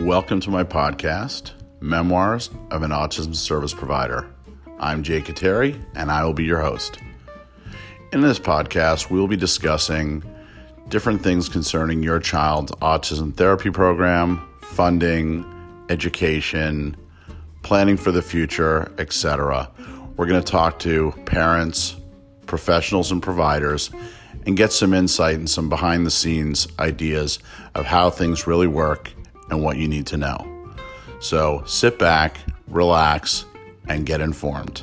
Welcome to my podcast, Memoirs of an Autism Service Provider. I'm Jay Kateri, and I will be your host. In this podcast, we will be discussing different things concerning your child's autism therapy program, funding, education, planning for the future, etc. We're going to talk to parents, professionals, and providers and get some insight and some behind the scenes ideas of how things really work and what you need to know. So sit back, relax, and get informed.